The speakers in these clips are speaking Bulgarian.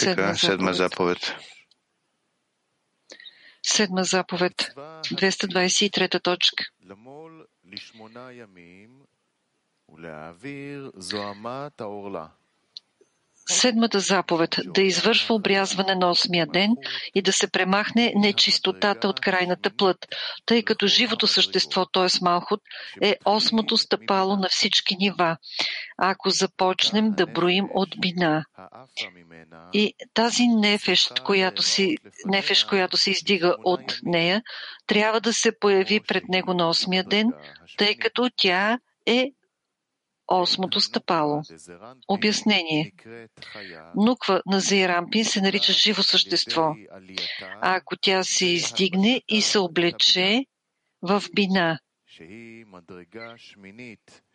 Така, седма заповед. Седма заповед, 223 точка. Седмата заповед – да извършва обрязване на осмия ден и да се премахне нечистотата от крайната плът, тъй като живото същество, т.е. Малхот, е осмото стъпало на всички нива. Ако започнем да броим от бина. И тази нефеш, която, си, нефеш, която се издига от нея, трябва да се появи пред него на осмия ден, тъй като тя е осмото стъпало. Обяснение. Нуква на Зейрампин се нарича живо същество. А ако тя се издигне и се облече в бина,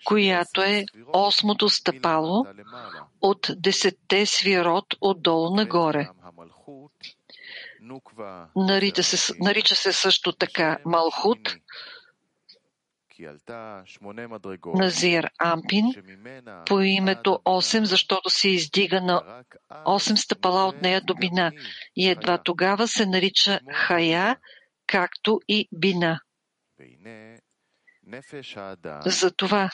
която е осмото стъпало от десетте свирот отдолу нагоре. Нарича се, нарича се също така Малхут, Назир Ампин по името 8, защото се издига на 8 стъпала от нея до бина и едва тогава се нарича Хая, както и бина. Затова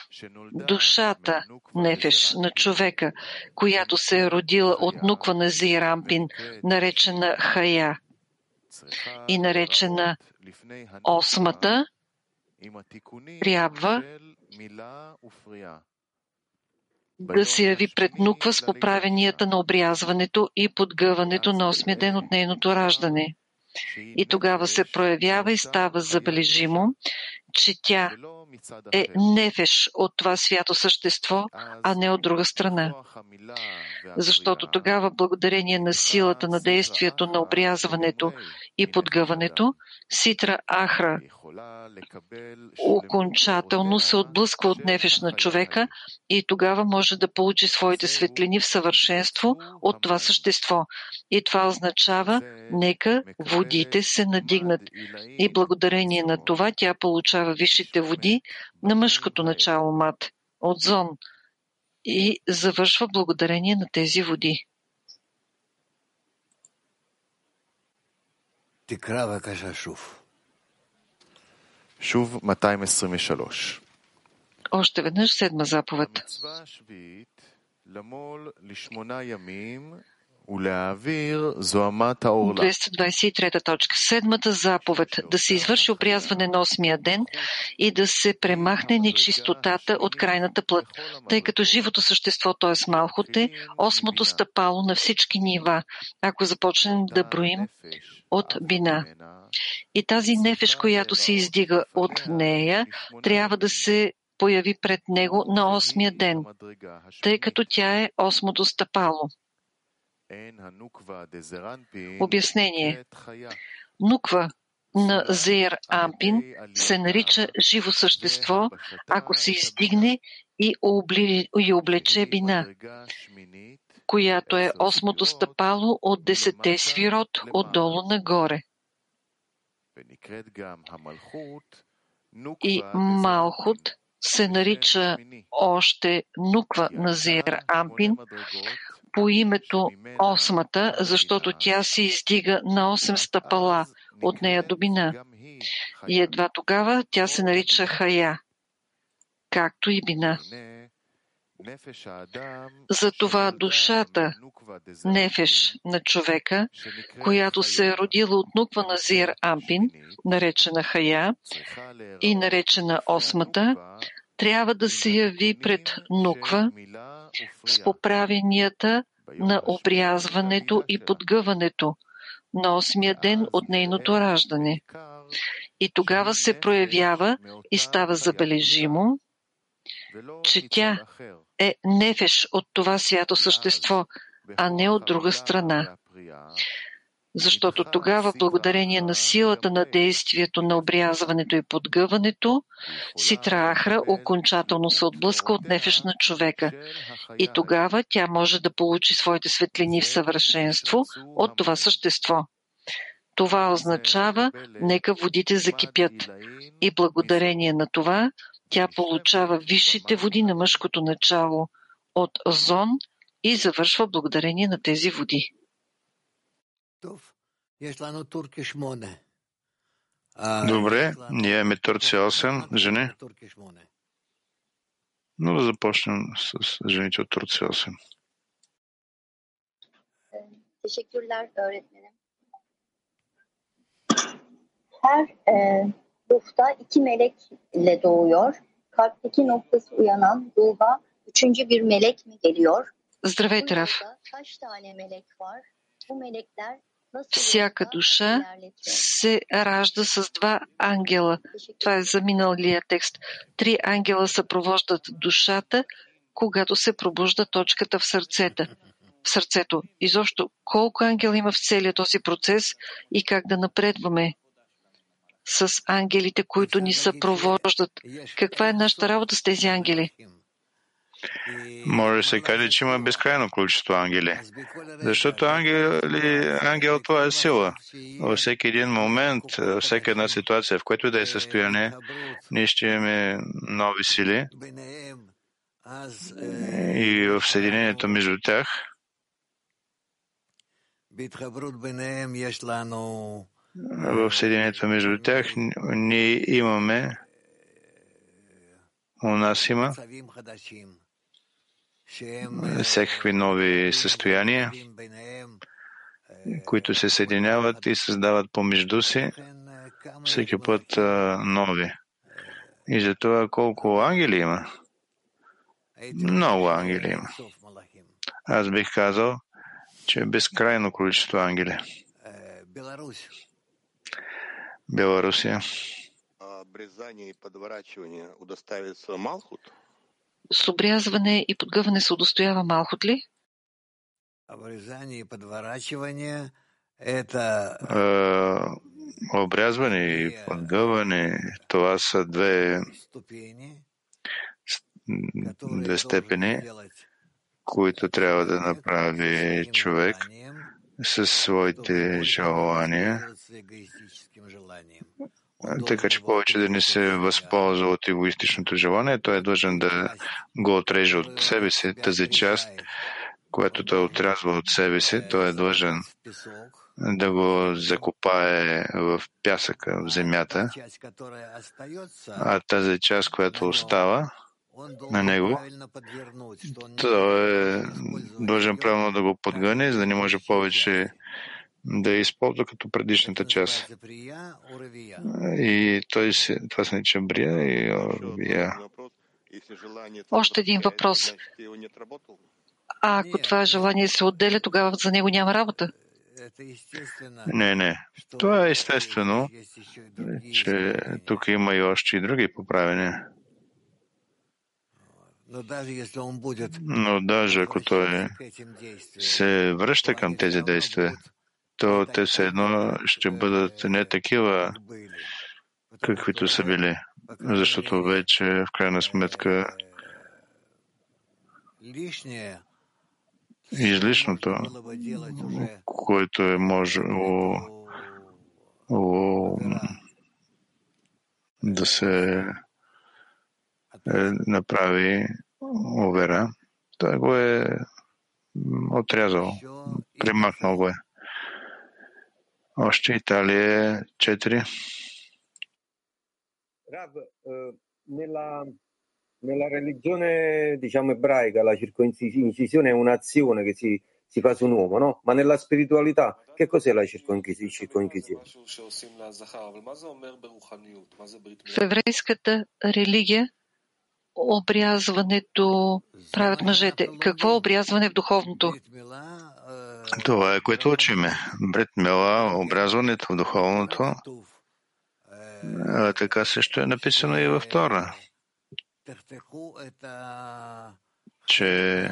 душата, нефеш на човека, която се е родила от нуква на Зирампин, наречена Хая и наречена осмата, трябва да се яви пред Нуква с поправенията на обрязването и подгъването на осмия ден от нейното раждане. И тогава се проявява и става забележимо, че тя е нефеш от това свято същество, а не от друга страна. Защото тогава, благодарение на силата на действието на обрязването и подгъването, Ситра Ахра окончателно се отблъсква от нефеш на човека и тогава може да получи своите светлини в съвършенство от това същество. И това означава, нека водите се надигнат. И благодарение на това тя получава висшите води на мъжкото начало мат от зон и завършва благодарение на тези води. תקרא בבקשה שוב. שוב 223. Още веднъж седма заповед. 223 точка. Седмата заповед да се извърши опрязване на осмия ден и да се премахне нечистотата от крайната плът, тъй като живото същество, т.е. малхот е осмото стъпало на всички нива, ако започнем да броим от бина. И тази нефеш, която се издига от нея, трябва да се появи пред него на осмия ден, тъй като тя е осмото стъпало. Обяснение. Нуква на Зеер Ампин се нарича живо същество, ако се издигне и, обли... и облече бина, която е осмото стъпало от десете свирот отдолу нагоре. И Малхут се нарича още Нуква Назир Ампин по името осмата, защото тя се издига на 8 стъпала от нея до бина. И едва тогава тя се нарича Хая, както и бина. Затова душата, нефеш на човека, която се е родила от нуква на Зир Ампин, наречена Хая и наречена Осмата, трябва да се яви пред нуква с поправенията на обрязването и подгъването на осмия ден от нейното раждане. И тогава се проявява и става забележимо, че тя е нефеш от това свято същество, а не от друга страна. Защото тогава, благодарение на силата на действието на обрязването и подгъването, Ситра Ахра окончателно се отблъска от нефеш на човека. И тогава тя може да получи своите светлини в съвършенство от това същество. Това означава, нека водите закипят. И благодарение на това, тя получава висшите води на мъжкото начало от Зон и завършва благодарение на тези води. Добре, ние имаме Турция 8 жени. Но да започнем с жените от Турция 8. Teşekkürler öğretmenim. Her e, ruhta iki melek ile doğuyor. Kalpteki noktası uyanan ruha üçüncü bir melek mi geliyor? Здравейте, Раф. Burada kaç tane melek var? Bu melekler nasıl Всяка душа се ражда с два ангела. Това е за миналия текст. Три ангела съпровождат душата, когато се пробужда точката в сърцета. В сърцето. Изобщо, колко ангела има в целия този процес и как да напредваме с ангелите, които ни съпровождат. Каква е нашата работа с тези ангели? Може да се каже, че има безкрайно количество ангели. Защото ангели, ангел това е сила. Във всеки един момент, във всяка една ситуация, в която да е състояние, ние ще имаме нови сили и в съединението между тях в съединението между тях ние имаме у нас има всякакви нови състояния, които се съединяват и създават помежду си всеки път нови. И за това колко ангели има? Много ангели има. Аз бих казал, че е безкрайно количество ангели. Белорусия. Обрезание и подворачивание удостаивается Малхут? С обрязване и подгъване се удостоява Малхот ли? Обрезание и подворачивание это Е, обрязване и подгъване, това са две, ступени, две степени, които трябва да направи човек със своите желания, така че повече да не се възползва от егоистичното желание, той е длъжен да го отреже от себе си. Тази част, която той отрязва от себе си, той е длъжен да го закопае в пясъка, в земята, а тази част, която остава на него, той е длъжен правилно да го подгъне, за да не може повече да я използва като предишната част. И той се, това се нарича брия и орвия. Още един въпрос. А ако това желание се отделя, тогава за него няма работа. Не, не. Това е естествено, че тук има и още и други поправения. Но даже ако той се връща към тези действия, то те все едно ще бъдат не такива, каквито са били. Защото вече в крайна сметка излишното, което е можело да се е, направи овера, той го е отрязал, примахнал го е. Още Италия 4. Rav, eh, nella, nella religione diciamo ebraica la circoncisione è un'azione che si, si fa su un uomo, no? Ma nella spiritualità che cos'è la circoncisione? В еврейската религия обрязването правят мъжете. Какво е обрязване в духовното? Това е което учиме. Брит Мела, обрязването в духовното. Така също е написано и във втора, че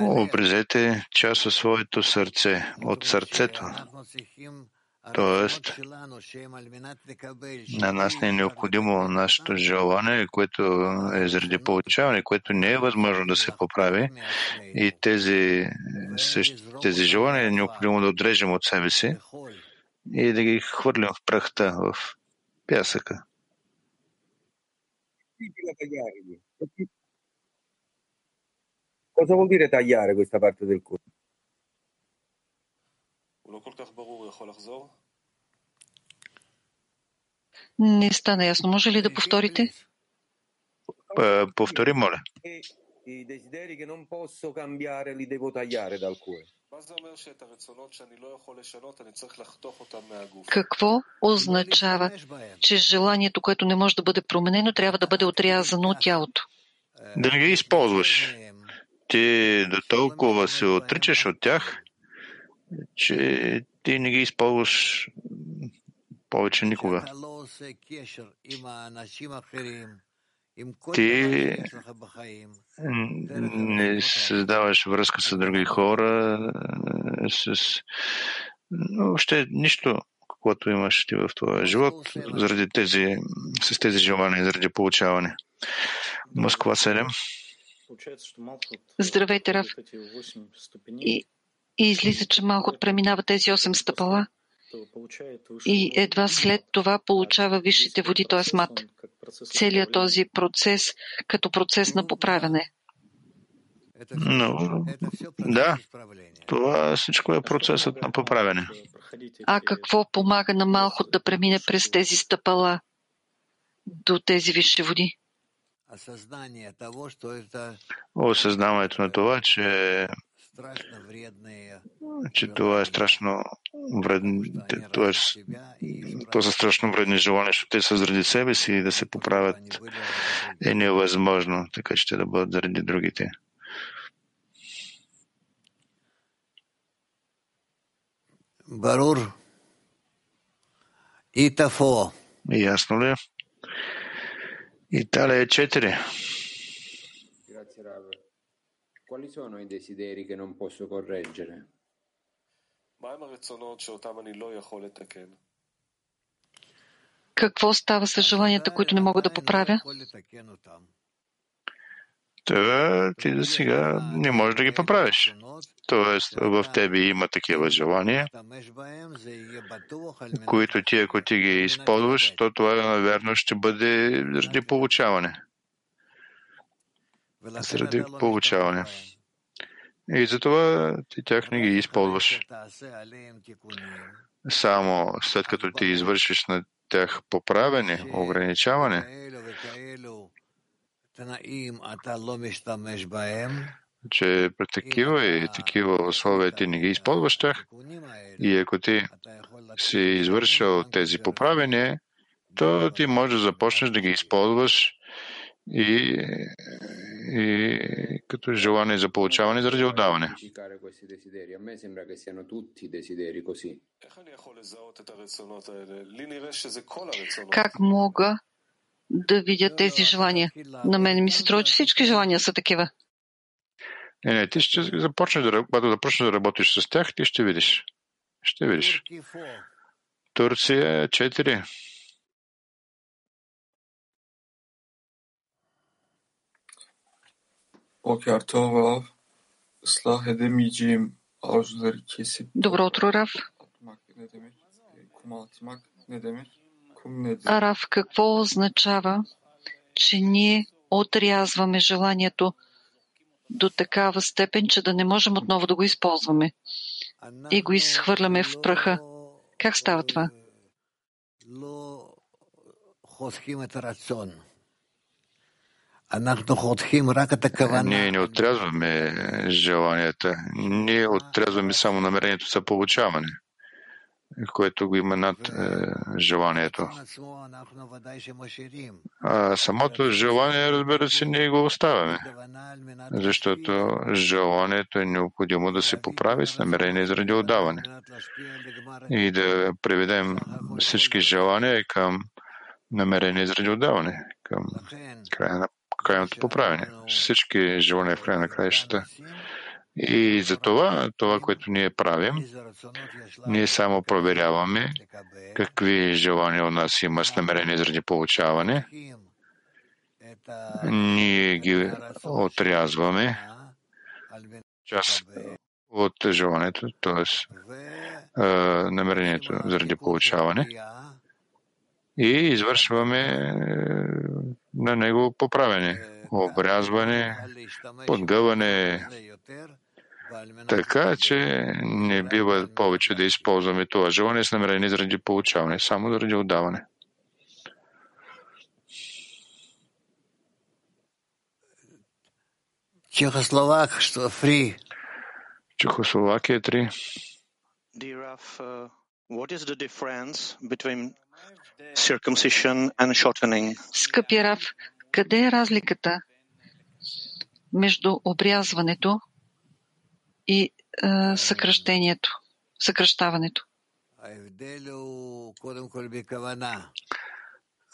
обрезете част от своето сърце, от сърцето. Тоест, на нас не е необходимо нашето желание, което е заради получаване, което не е възможно да се поправи. И тези, тези желания е необходимо да отрежем от себе си и да ги хвърлим в прахта, в пясъка. Cosa vuol dire tagliare questa parte del? Не стана ясно. Може ли да повторите? Е, Повтори, моля. Cuore. Какво означава, че желанието, което не може да бъде променено, трябва да бъде отрязано от тялото? Да не ги използваш. Ти до толкова се отричаш от тях, че ти не ги използваш повече никога. Ти не създаваш връзка с други хора, с... Но въобще нищо, което имаш ти в твоя живот, заради тези, с тези желания, заради получаване. Москва 7. Здравейте, Раф. И и излиза, че малко преминава тези 8 стъпала и едва след това получава висшите води, т.е. мат. Целият този процес като процес на поправяне. Но, да, това всичко е процесът на поправяне. А какво помага на Малхот да премине през тези стъпала до тези висши води? Это Осъзнаването на това, че, че това е страшно вредно, т.е. и то са страшно вредни желания, защото те са заради себе си и да се поправят е невъзможно, така че те да бъдат заради другите. Барур. Итафо. Ясно ли? е? Италия е 4. Grazie Rav. Quali sono i desideri che non posso correggere? Какво става с желанията, които не мога да поправя? Та, ти за сега не можеш да ги поправиш. Тоест, в тебе има такива желания, които ти, ако ти ги използваш, то това наверно ще бъде заради получаване. Заради получаване. И затова ти тях не ги използваш. Само след като ти извършиш на тях поправене, ограничаване, че при такива и такива условия ти не ги използваш тях, и ако ти си извършил тези поправения, то ти можеш да започнеш да ги използваш и, и като желание за получаване заради отдаване. Как мога да видя тези желания? На мен ми се струва, че всички желания са такива. Не, не, ти ще започнеш да, когато започнеш да работиш с тях, ти ще видиш. Ще видиш. Турция 4. Boker Tov ıslah edemeyeceğim arzuları kesip Добро утро, Раф. atmak ne demek? Kuma atmak ne demek? Kum nedir? Раф, какво означава, че ние отрязваме желанието до такава степен, че да не можем отново да го използваме и го изхвърляме в праха? Как става това? Ние не отрязваме желанията. Ние отрязваме само намерението за получаване, което го има над е, желанието. А самото желание, разбира се, ние го оставяме, защото желанието е необходимо да се поправи с намерение заради отдаване и да приведем всички желания към намерение заради отдаване, към края на крайното поправяне. Всички желания в края на краищата. И за това, това, което ние правим, ние само проверяваме какви желания у нас има с намерение заради получаване. Ние ги отрязваме част от желанието, т.е. намерението заради получаване и извършваме на него поправяне, обрязване, подгъване, така че не бива повече да използваме това желание с намерение заради получаване, само заради отдаване. Чехословак, что фри. Чехословакия 3. uh, what is the difference between circumcision and shortening? Скъпи Раф, къде е разликата между обрязването и е, съкръщението, съкръщаването?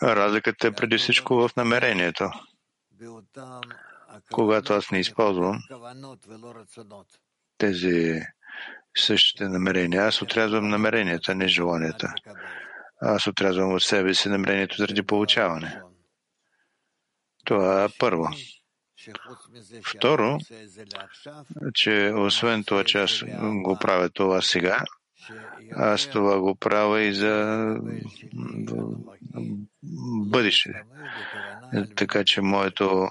Разликата е преди всичко в намерението. Когато аз не използвам тези същите намерения, аз отрязвам намеренията, не желанията. Аз отрязвам от себе си намерението заради получаване. Това е първо. Второ, че освен това, че аз го правя това сега, аз това го правя и за бъдеще. Така че моето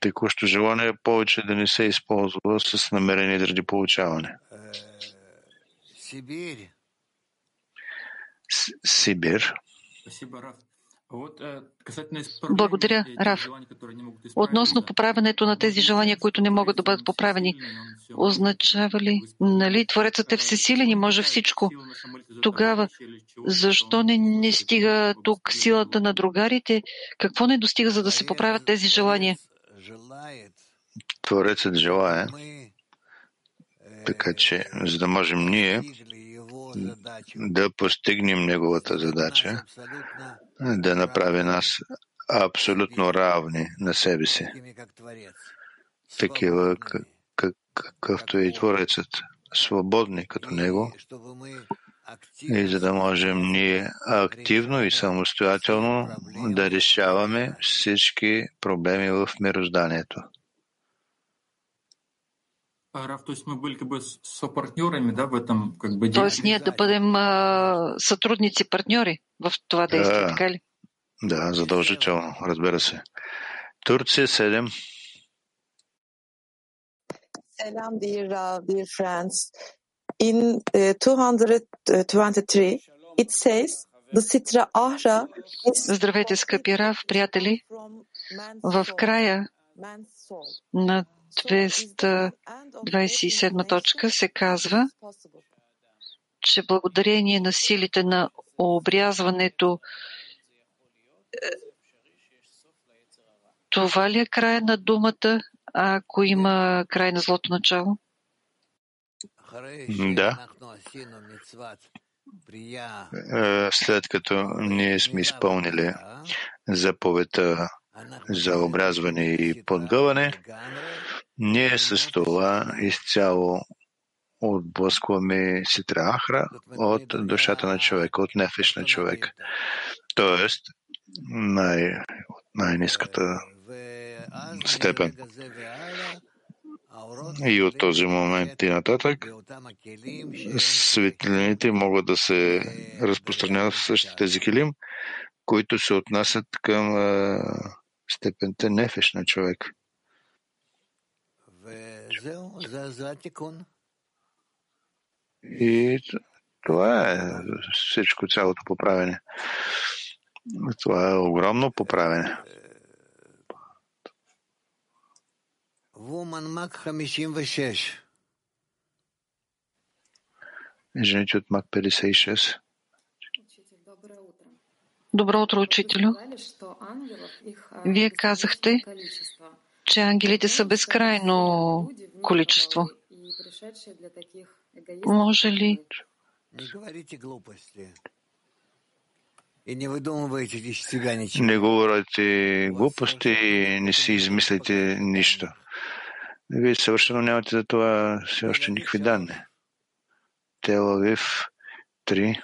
текущо желание е повече да не се използва с намерение заради получаване. Сибир. Благодаря, Раф. Относно поправянето на тези желания, които не могат да бъдат поправени, означава ли, нали, Творецът е всесилен и може всичко. Тогава, защо не, не стига тук силата на другарите? Какво не достига, за да се поправят тези желания? Творецът желая, така че, за да можем ние да постигнем неговата задача, да направи нас абсолютно равни на себе си, такива какъвто е и Творецът, свободни като Него, и за да можем ние активно и самостоятелно да решаваме всички проблеми в мирозданието. Раф, то есть мы были как бы сопартнерами, да, в этом как бы Тоест ние да бъдем а, сътрудници, партньори в това действие, Да. така ли? Да, задължително, разбира се. Турция 7. Salam, dear Rav, dear friends. In uh, 223, it says the Sitra Ahra is Здравейте, скъпи Рав, приятели. В края на So is the end of all 227 точка се казва, че благодарение на силите на обрязването това ли е края на думата, ако има край на злото начало? Да. Е, След като ние сме изпълнили заповедта за обрязване и подгъване, ние с това изцяло отблъскваме ситра ахра от душата на човека, от нефиш на човека. Тоест, най, най-низката степен. И от този момент и нататък светлините могат да се разпространяват в същите тези килим, които се отнасят към степента нефеш на човек. И това е всичко, цялото поправене. Това е огромно поправене. Mac 56. Жените от Мак 56. Добро утро, учителю. Вие казахте, че ангелите са безкрайно количество. Може ли Не говорите глупости. И не выдумывайте из себя ничего. Не говорите глупости и не си измислите нищо. Вие съвършено нямате за това все още никакви данни. Телавив 3.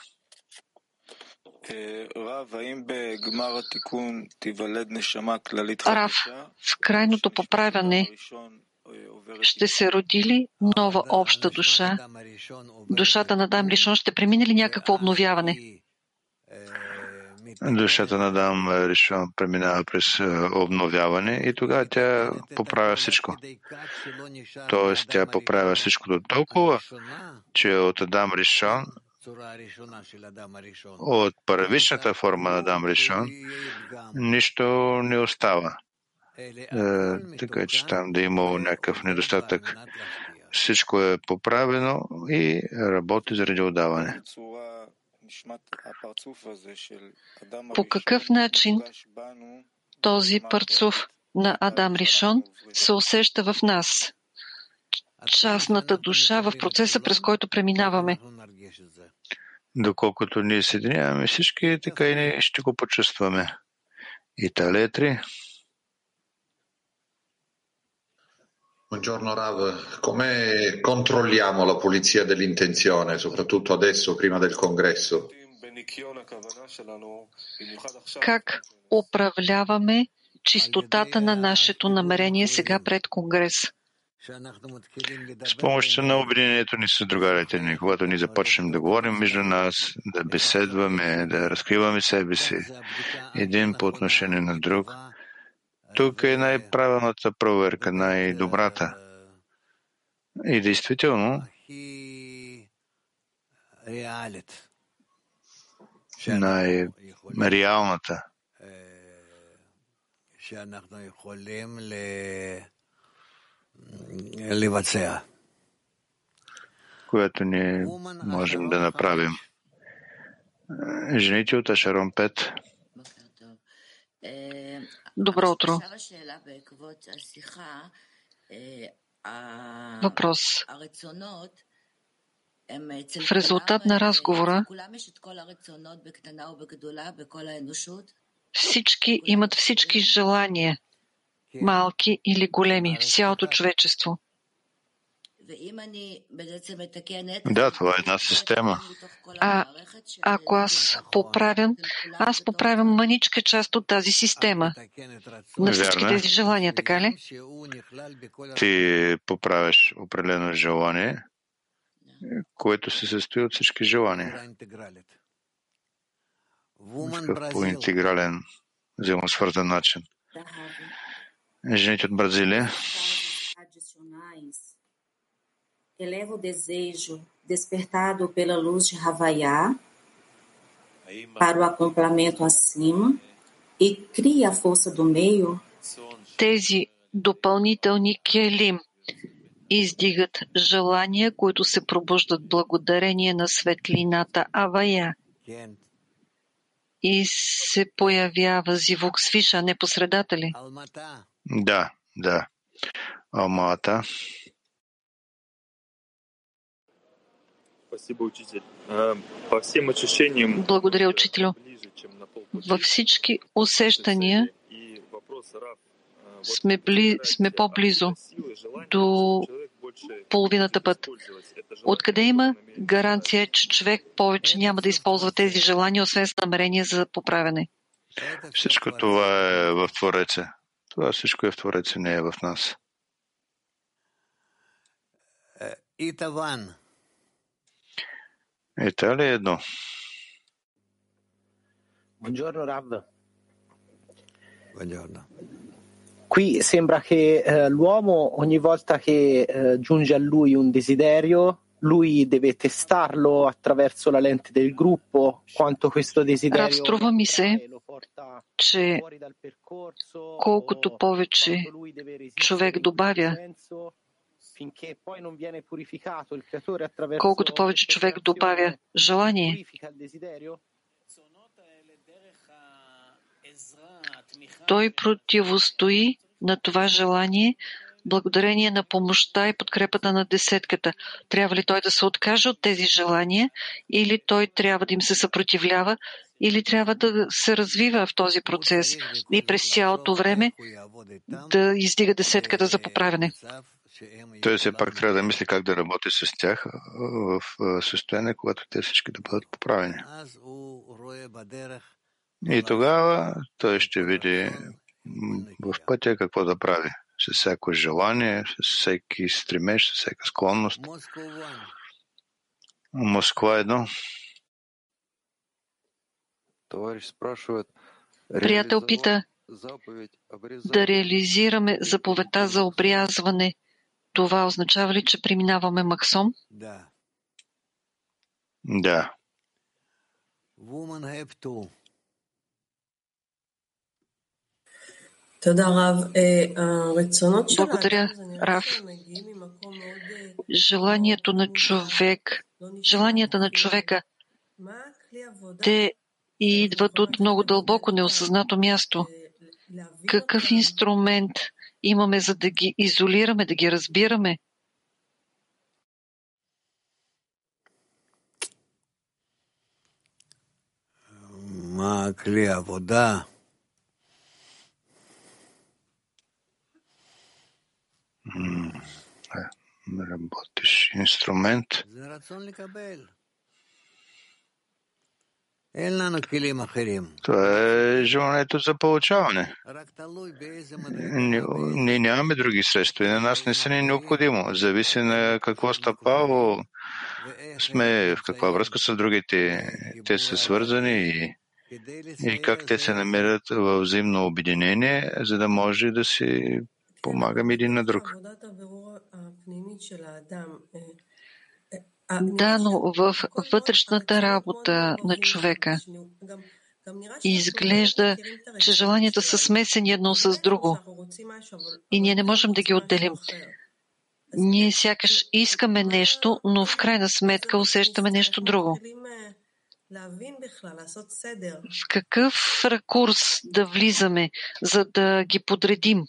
Рав, в крайното поправяне ще се роди ли нова обща душа? Душата на Дам Лишон ще премине ли някакво обновяване? Душата на Адам Ришон преминава през е, обновяване и тогава тя поправя всичко. Тоест тя поправя всичко до толкова, че от Адам Ришон от първичната форма на Адам Ришон нищо не остава. Е, така че там да има някакъв недостатък. Всичко е поправено и работи заради отдаване. По какъв начин този парцов на Адам Ришон се усеща в нас? Частната душа в процеса, през който преминаваме. Доколкото ние съединяваме всички, така и ние ще го почувстваме. Италия 3. Buongiorno Rav, come controlliamo la pulizia dell'intenzione, soprattutto adesso, prima del congresso? Как управляваме чистотата на нашето намерение сега пред Конгрес? С помощта на обединението ни с другарите ни, когато ни започнем да говорим между нас, да беседваме, да разкриваме себе си един по отношение на друг, тук е най-правилната проверка, най-добрата. И действително, най-реалната. Която ние можем да направим. Жените от Ашарон 5. Добро утро. Въпрос. В резултат на разговора всички имат всички желания, малки или големи, в цялото човечество. Да, това е една система. А ако аз поправям, аз поправям маничка част от тази система. На всички е. тези желания, така ли? Ти поправяш определено желание, което се състои от всички желания. По интегрален, взаимосвързан начин. Жените от Бразилия. eleva o desejo despertado pela luz de Havaiá para o acoplamento acima e cria a força do meio Тези допълнителни келим издигат желания, които се пробуждат благодарение на светлината Авая и се появява зивук свиша, не по средата ли? Да, да. Алмата. Спасибо, учитель. А, По всем ощущениям Благодаря, учителю. Във всички усещания сме, бли, сме по-близо до половината път. Откъде има гаранция, че човек повече няма да използва тези желания, освен с намерение за поправяне? Всичко това е в Твореца. Това всичко е в Твореца, не е в нас. Итаван. Италия е едно. Buongiorno Rav. Buongiorno. Qui sembra che eh, l'uomo ogni volta che eh, giunge a lui un desiderio, lui deve testarlo attraverso la lente del gruppo, quanto questo Рад, desiderio струва ми се, trae, lo porta че колкото повече човек добавя, колкото повече човек добавя желание, той противостои на това желание благодарение на помощта и подкрепата на десетката. Трябва ли той да се откаже от тези желания или той трябва да им се съпротивлява или трябва да се развива в този процес и през цялото време да издига десетката за поправяне. Той все пак трябва да мисли как да работи с тях в състояние, когато те всички да бъдат поправени. И тогава той ще види в пътя какво да прави. С всяко желание, с всеки стремеж, с всяка склонност. Москва едно. Приятел пита да реализираме заповедта за обрязване. Това означава ли, че преминаваме Максом? Да. Благодаря, Раф. Желанието на човек, желанията на човека, те и идват от много дълбоко неосъзнато място. Какъв инструмент имаме, за да ги изолираме, да ги разбираме? Маклия вода. Е, работиш инструмент. Това е желанието за получаване. Ние нямаме други средства и на нас не са ни необходимо. Зависи на какво стъпало сме, в каква връзка с другите. Те са свързани и, и как те се намерят в взаимно обединение, за да може да си помагаме един на друг. Да, но в вътрешната работа на човека изглежда, че желанията са смесени едно с друго и ние не можем да ги отделим. Ние сякаш искаме нещо, но в крайна сметка усещаме нещо друго. В какъв ракурс да влизаме, за да ги подредим?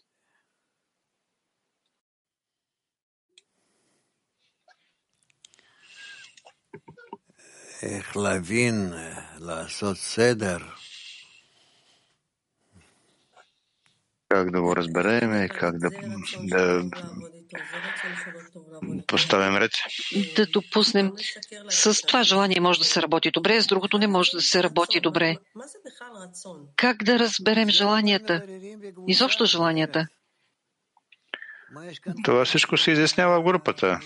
איך להבין, לעשות סדר. Как да го разберем и как да, да поставим ред. Да допуснем. С това желание може да се работи добре, с другото не може да се работи добре. Как да разберем желанията? Изобщо желанията. Това всичко се изяснява в групата.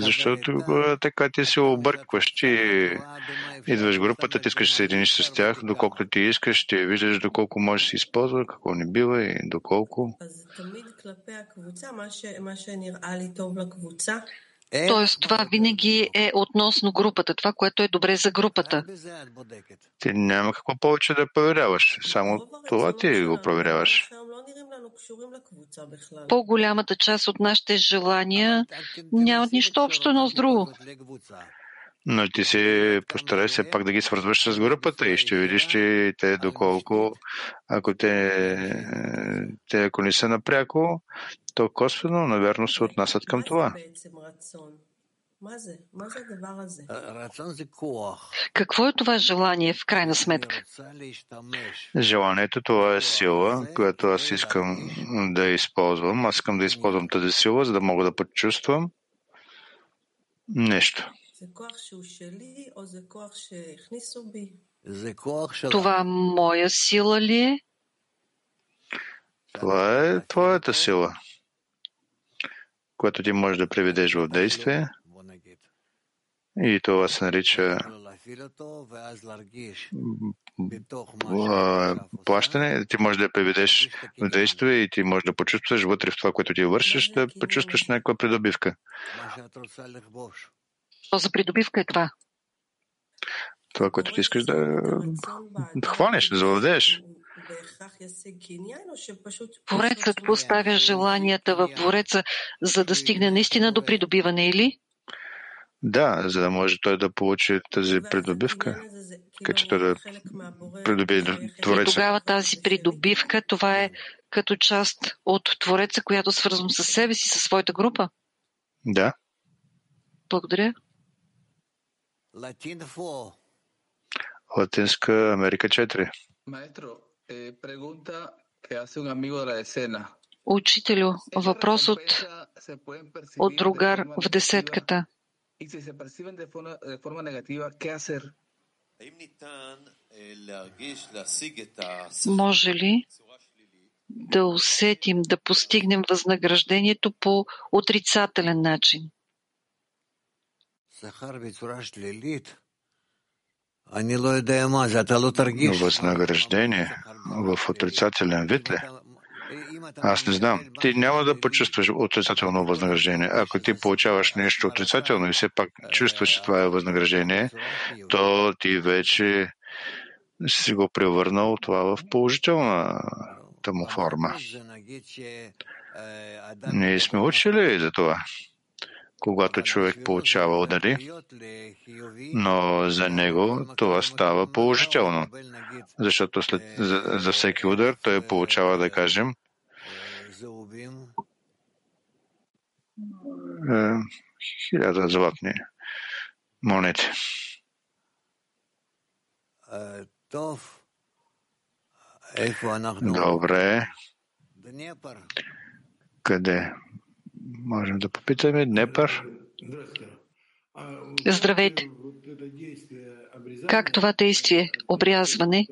Защото така ти се объркваш, ти идваш в групата, ти искаш да се съединиш с тях, доколкото ти искаш, ти виждаш доколко може да се използва, какво не бива и доколко. Тоест, това винаги е относно групата, това, което е добре за групата. Ти няма какво повече да проверяваш. Само това ти го проверяваш. По-голямата част от нашите желания нямат нищо общо едно с друго. Но ти се постарай се пак да ги свързваш с групата и ще видиш, че те доколко, ако те, те ако не са напряко, то косвено, наверно, се отнасят към това. Какво е това желание в крайна сметка? Желанието това е сила, която аз искам да използвам. Аз искам да използвам тази сила, за да мога да почувствам нещо. Това моя сила ли е? Това е твоята сила, която ти можеш да приведеш в действие. И това се нарича плащане. Ти можеш да я приведеш в действие и ти можеш да почувстваш вътре в това, което ти вършиш, да почувстваш някаква придобивка. Що за придобивка е това? Това, което ти искаш да хванеш, да завладееш. Творецът поставя желанията в Твореца, за да стигне наистина до придобиване, или? Да, за да може той да получи тази придобивка, така че той да придобие Твореца. И тогава тази придобивка, това е като част от Твореца, която свързвам с себе си, със своята група. Да. Благодаря. Латинска Америка 4. Учителю, въпрос от, от другар в десетката. Може ли да усетим, да постигнем възнаграждението по отрицателен начин? Възнаграждение в отрицателен вид ли? Аз не знам. Ти няма да почувстваш отрицателно възнаграждение. Ако ти получаваш нещо отрицателно и все пак чувстваш, че това е възнаграждение, то ти вече си го превърнал това в положителната му форма. Ние сме учили за това, когато човек получава удари, но за него това става положително, защото след, за, за всеки удар той получава, да кажем, хиляда златни монети. Добре. Къде? Можем да попитаме. Днепър? Здравейте. Как това действие, обрязване,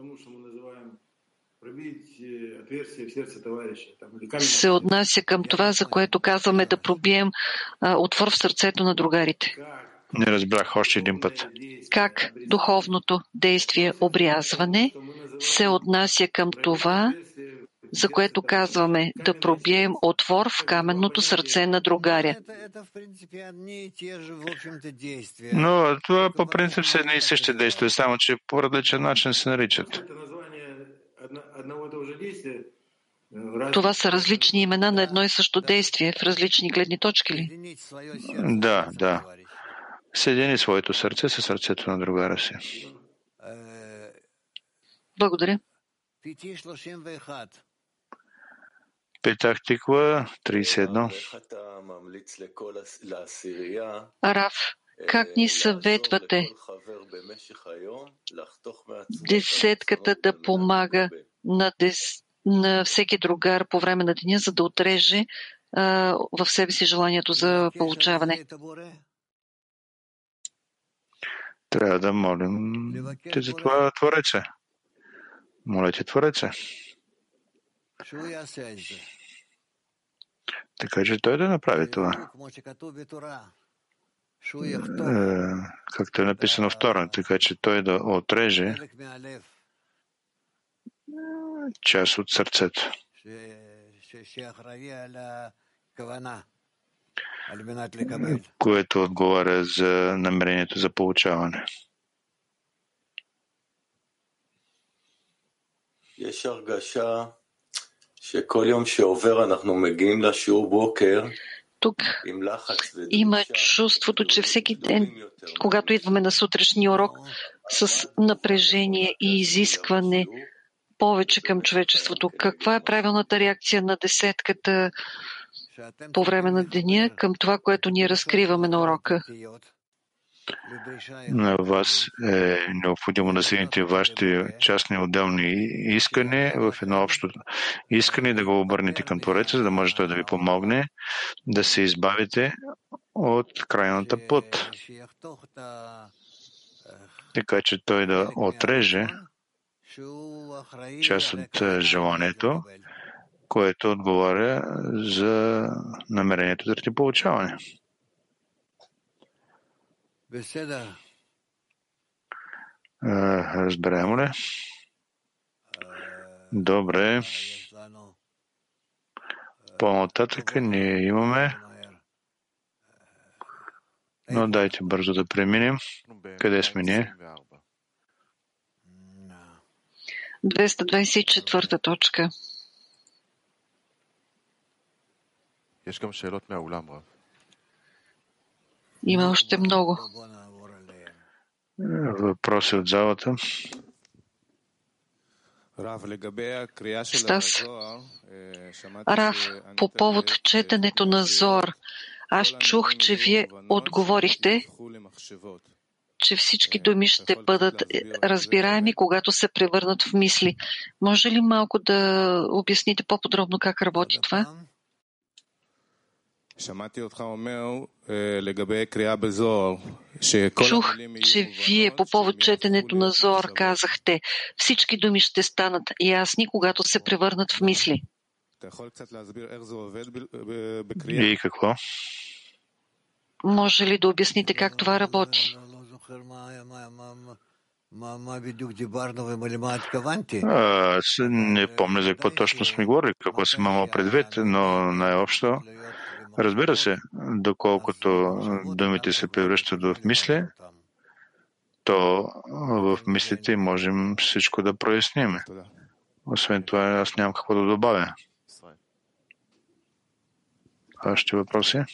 се отнася към това, за което казваме да пробием а, отвор в сърцето на другарите? Не разбрах още един път. Как духовното действие обрязване се отнася към това, за което казваме да пробием отвор в каменното сърце на другаря. Но това по принцип са едни и същи действия, само че по различен начин се наричат. Това са различни имена на едно и също действие в различни гледни точки ли? Да, да. Съедини своето сърце със сърцето на другара си. Благодаря. Петах Тиква, 31. Раф, как ни съветвате десетката да помага на, дес, на всеки другар по време на деня, за да отреже а, в себе си желанието за получаване? Трябва да молим те за това Твореце. Молете Твореце. Така че той да направи това. Както е написано в Тора, така че той да отреже част от сърцето. което отговаря за намерението за получаване. יש הרגשה שכל יום שעובר אנחנו מגיעים לשיעור בוקר тук има чувството, че всеки ден, когато идваме на сутрешния урок с напрежение и изискване повече към човечеството, каква е правилната реакция на десетката по време на деня към това, което ние разкриваме на урока? На вас е необходимо да седите вашите частни отделни искания в едно общо искане да го обърнете към Твореца, за да може той да ви помогне да се избавите от крайната път. Така че той да отреже част от желанието, което отговаря за намерението за получаване. Разберемо ли? Добре. По-нататък ние имаме. Но дайте бързо да преминем. Къде сме ние? 224 точка. Има още много. Въпроси от залата. Стас, Раф, по повод четенето на Зор, аз чух, че вие отговорихте, че всички думи ще бъдат разбираеми, когато се превърнат в мисли. Може ли малко да обясните по-подробно как работи това? Чух, че вие по повод четенето на Зор казахте, всички думи ще станат ясни, когато се превърнат в мисли. И какво? Може ли да обясните как това работи? Аз не помня за какво точно сме говорили, какво си имamo предвид, но най-общо, разбира се, доколкото думите се превръщат в мисли, то в мислите можем всичко да проясним. Освен това, аз нямам какво да добавя. Още въпроси?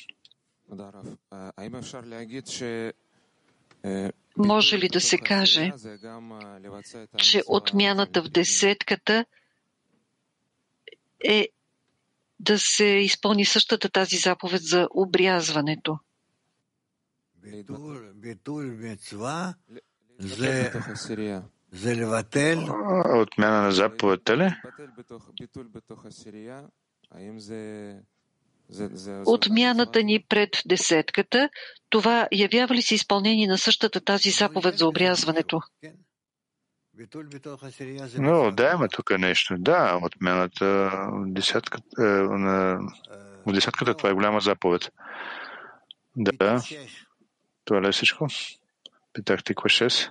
Може ли да се каже, че отмяната в десетката е да се изпълни същата тази заповед за обрязването? Отмяна на заповедта ли? Отмяната ни пред десетката, това явява ли се изпълнение на същата тази заповед за обрязването? Но да, има тук нещо. Да, отмяната десятката, е, на, в десятката това е голяма заповед. Да, това ли е всичко? Питахте какво 6?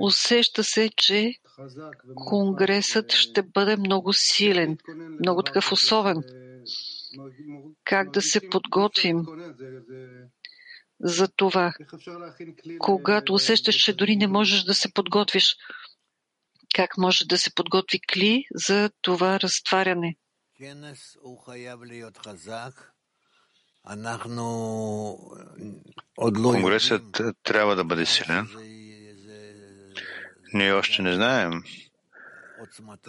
Усеща се, че Конгресът ще бъде много силен, много такъв особен. Как да се подготвим за това? Когато усещаш, че дори не можеш да се подготвиш, как може да се подготви кли за това разтваряне? Конгресът трябва да бъде силен. Ние още не знаем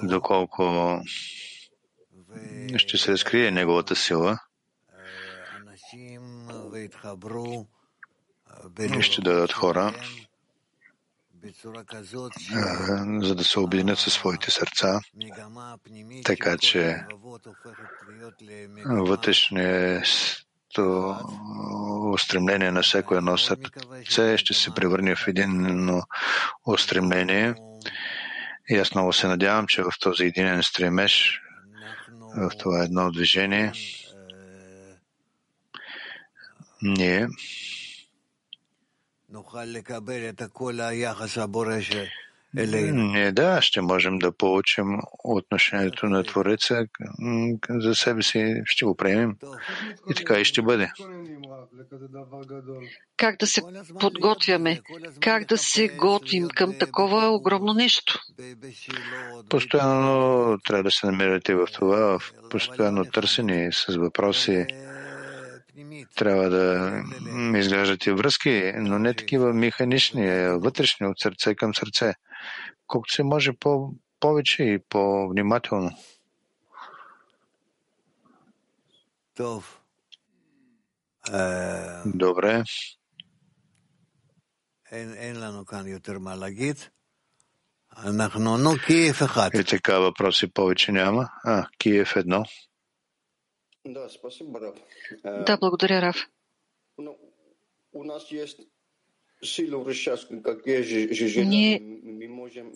доколко ще се разкрие неговата сила. Ще дадат хора, за да се обединят със своите сърца, така че вътрешният устремление на всяко едно сърце ще се превърне в един устремление. И аз много се надявам, че в този единен стремеж, в това едно движение, ние не, да, ще можем да получим отношението на Твореца за себе си, ще го приемем. И така и ще бъде. Как да се подготвяме? Как да се готвим към такова огромно нещо? Постоянно трябва да се намирате в това, в постоянно търсене с въпроси. Трябва да изграждате връзки, но не такива механични, вътрешни от сърце към сърце колкото се може по- повече и по-внимателно. Добре. И така въпроси повече няма. А, Киев едно. Да, благодаря, Раф. Ние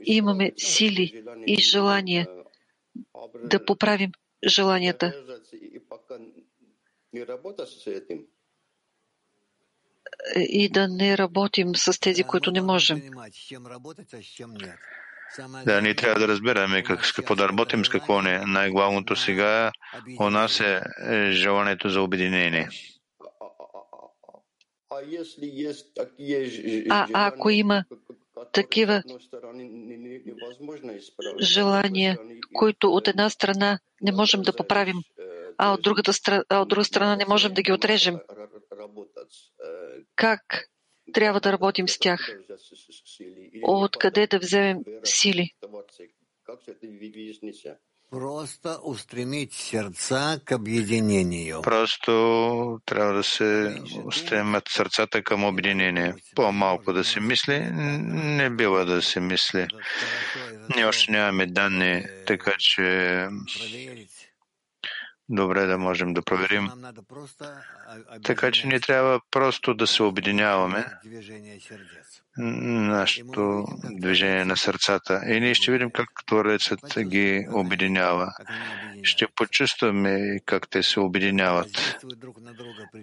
имаме сили и желания да поправим желанията. И да не работим с тези, които не можем. Да, ние трябва да разбираме как, с какво да работим, с какво не. Най-главното сега у нас е желанието за обединение. А ако има такива желания, които от една страна не можем да поправим, а от, другата а от друга страна не можем да ги отрежем, как трябва да работим с тях? Откъде да вземем сили? Просто устремить сърца к объединению. Просто трябва да се устремят сърцата към обединение. По-малко да се мисли, не бива да се мисли. Ние още нямаме данни, така че добре да можем да проверим. Така че ние трябва просто да се обединяваме нашето движение на сърцата. И ние ще видим как Творецът ги обединява. Ще почувстваме как те се обединяват,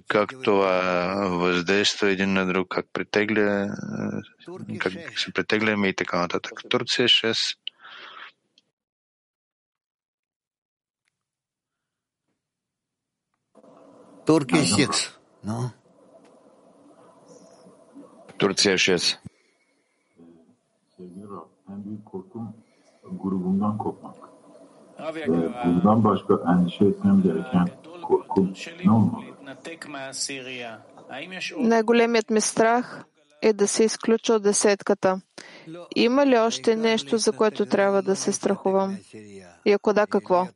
как това въздейства един на друг, как притегля, как се притегляме и така нататък. Турция 6. Турция 6. No? Turция 6. Sevgili Rab, en büyük korkum grubumdan kopmak. Ve bundan başka endişe etmem gereken korkum ne olmalı? Най-големият ми страх е да се изключа от десетката. Има ли още нещо, за което трябва да се страхувам? И ако да, какво?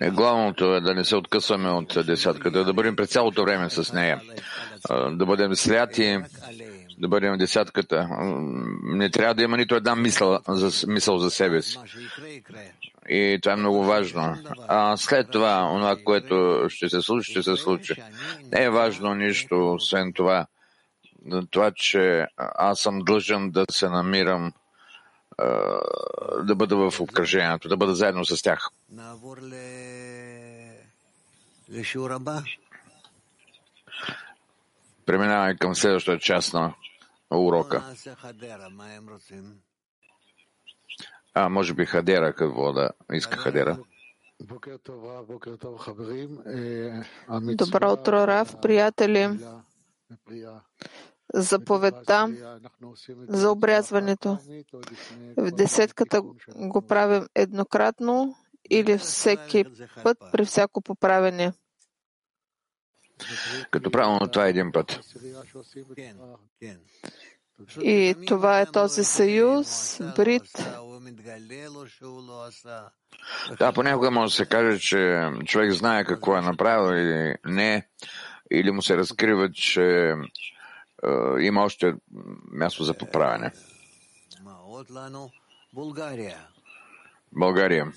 Е, главното е да не се откъсваме от десятката, да бъдем през цялото време с нея, да бъдем сляти, да бъдем десятката. Не трябва да има нито една мисъл за, мисъл за себе си. И това е много важно. А след това, това, което ще се случи, ще се случи. Не е важно нищо, освен това, това, че аз съм длъжен да се намирам да бъда в обкръжението, да бъда заедно с тях. Преминаваме към следващата част на урока. А, може би Хадера, какво да иска Хадера. Добро утро, Рав, приятели. Заповедта за обрязването. В десетката го правим еднократно или всеки път при всяко поправене. Като правилно това е един път. И това е този съюз, брит. Да, понякога може да се каже, че човек знае какво е направил или не, или му се разкрива, че има още място за поправяне. България.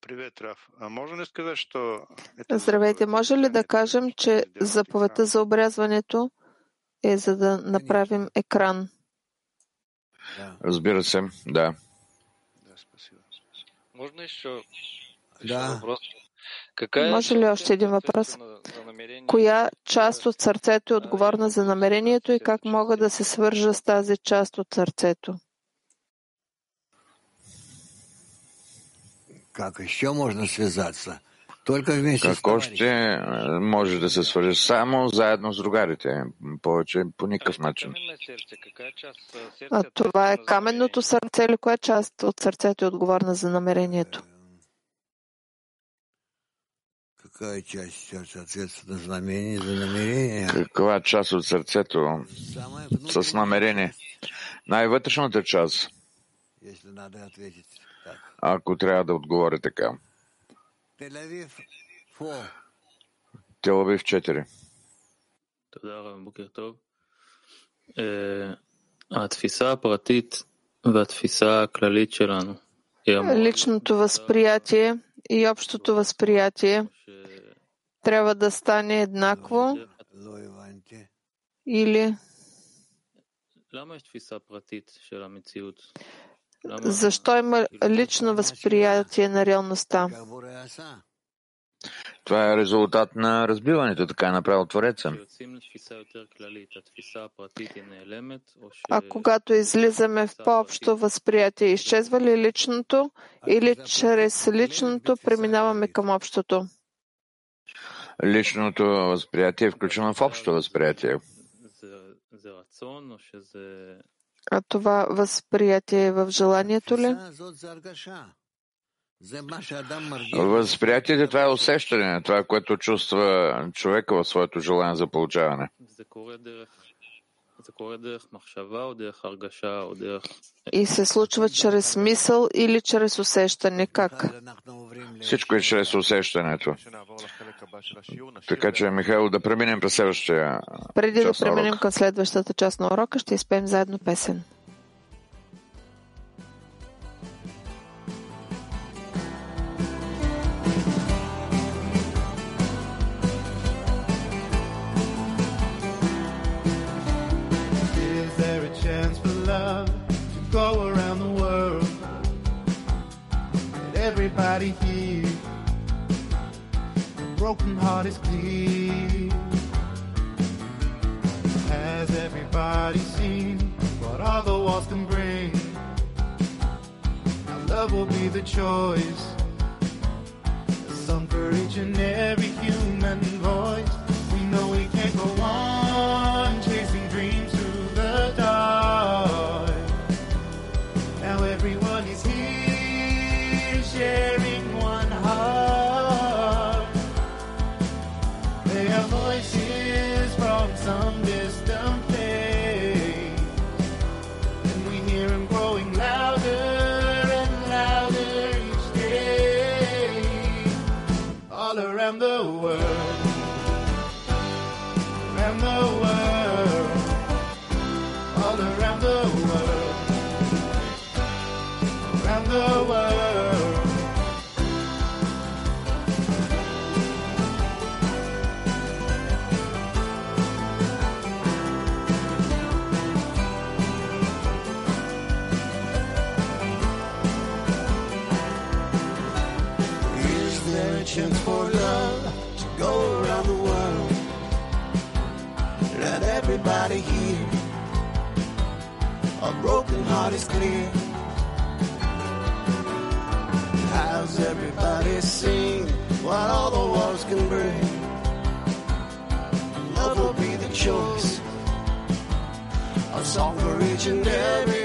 Привет, Раф. А може ли да що... Здравейте, може ли да кажем, че заповедта за обрязването е за да направим екран? Разбира се, да. Можно еще, Да. вопрос? Какая Може ли още един въпрос? Коя част от сърцето е отговорна за намерението и как мога да се свържа с тази част от сърцето? Как еще можно связаться? Только вместе с Как още може да се свържи само заедно с другарите, повече по никакъв начин. А това е каменното сърце или коя част от сърцето е отговорна за намерението? Каква е част от сърцето на за намерение? Каква е част от сърцето с намерение? Най-вътрешната част. Ако трябва да отговоря така. Телавив 4. Личното възприятие и общото възприятие трябва да стане еднакво или защо има лично възприятие на реалността? Това е резултат на разбиването, така е направил Твореца. А когато излизаме в по-общо възприятие, изчезва ли личното или чрез личното преминаваме към общото? личното възприятие е включено в общото възприятие. А това възприятие е в желанието ли? Възприятието това е усещане, това, което чувства човека в своето желание за получаване. И се случва чрез мисъл или чрез усещане. Как? Всичко е чрез усещането. Така че, Михаил, да преминем през следващия Преди да преминем към следващата част на урока, ще изпеем заедно песен. everybody here. A broken heart is clear. Has everybody seen what all the walls can bring? Now love will be the choice. There's some for each and every human voice. We know we can't go on. clear. How's everybody seen what all the wars can bring? Love will be the choice, a song for each and every.